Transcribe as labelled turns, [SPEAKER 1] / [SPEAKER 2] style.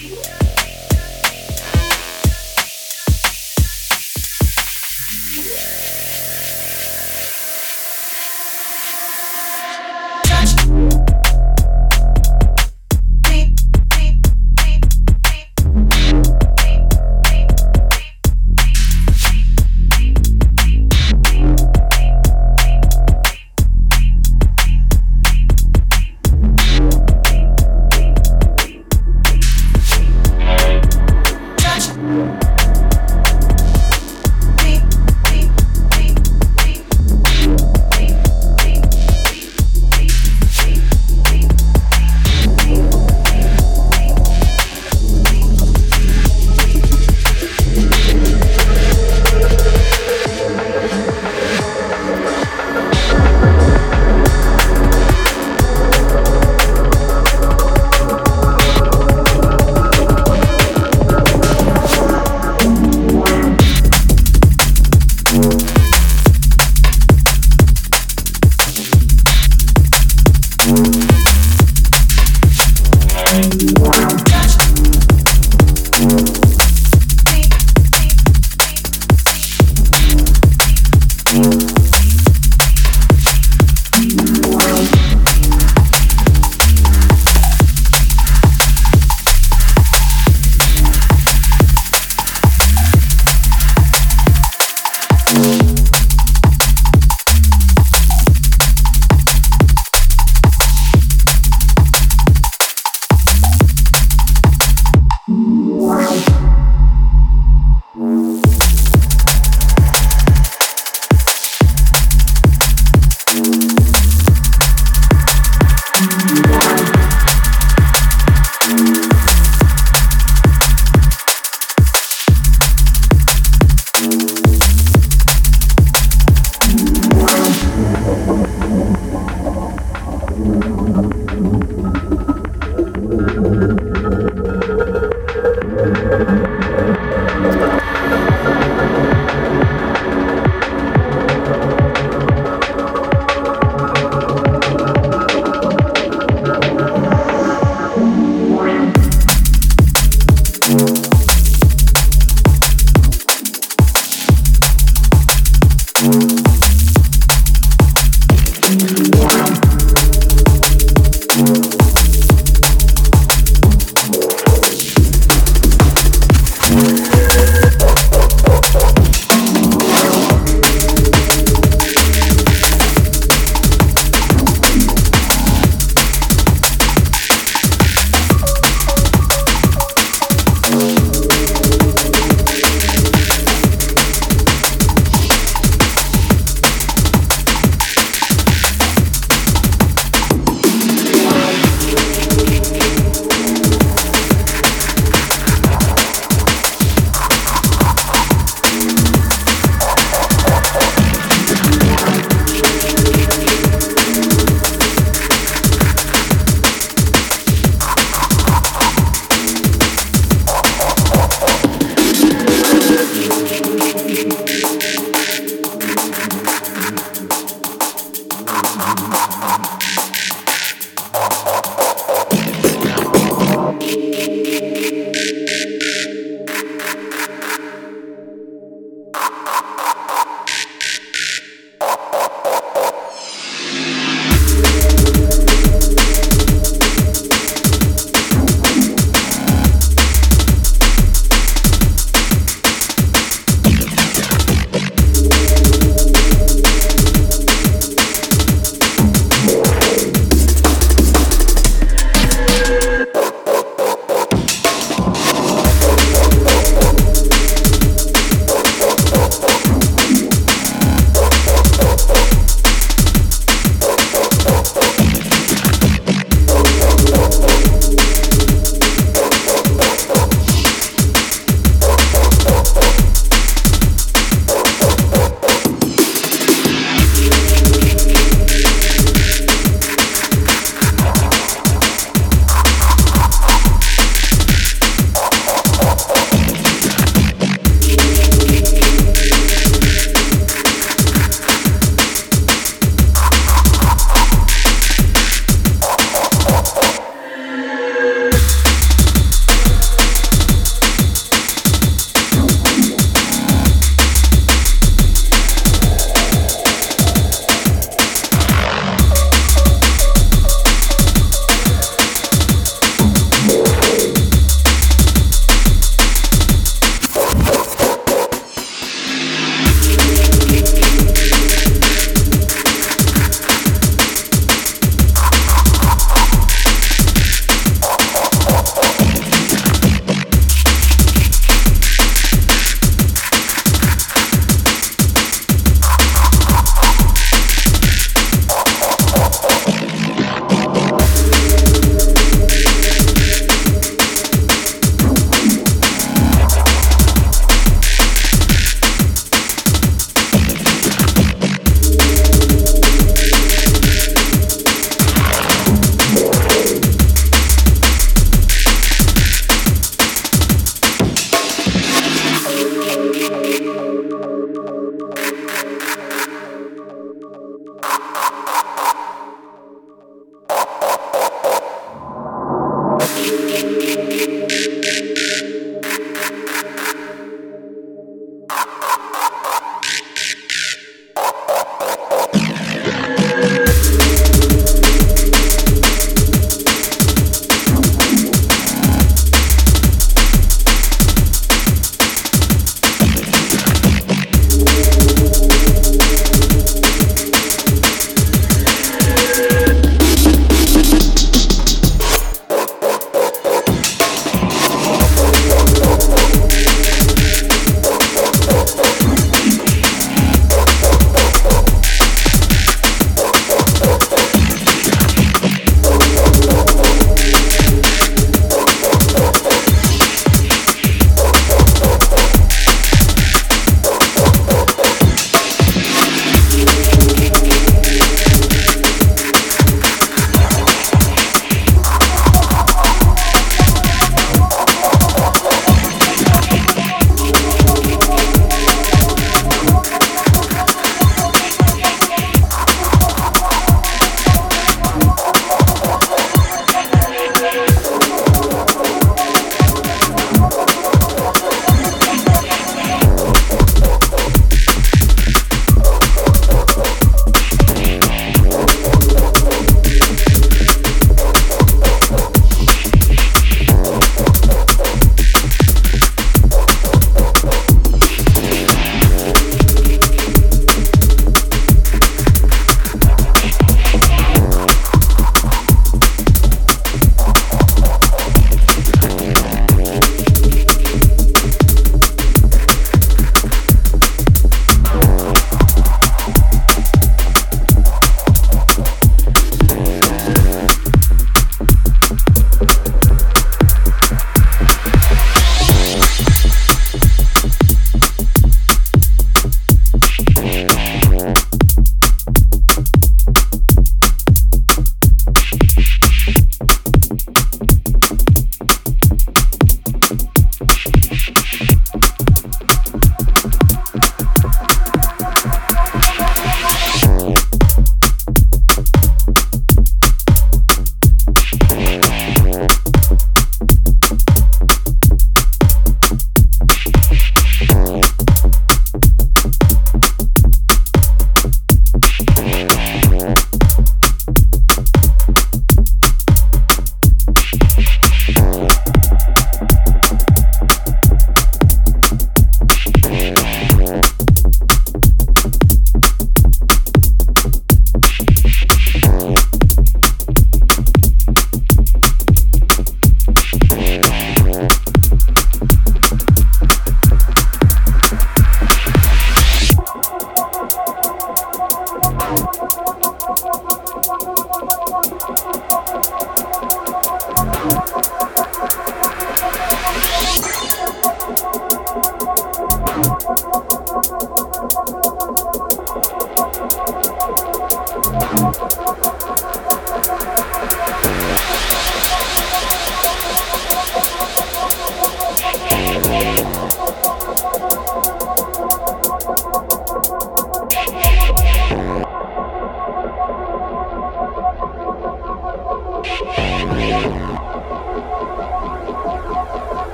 [SPEAKER 1] Yeah.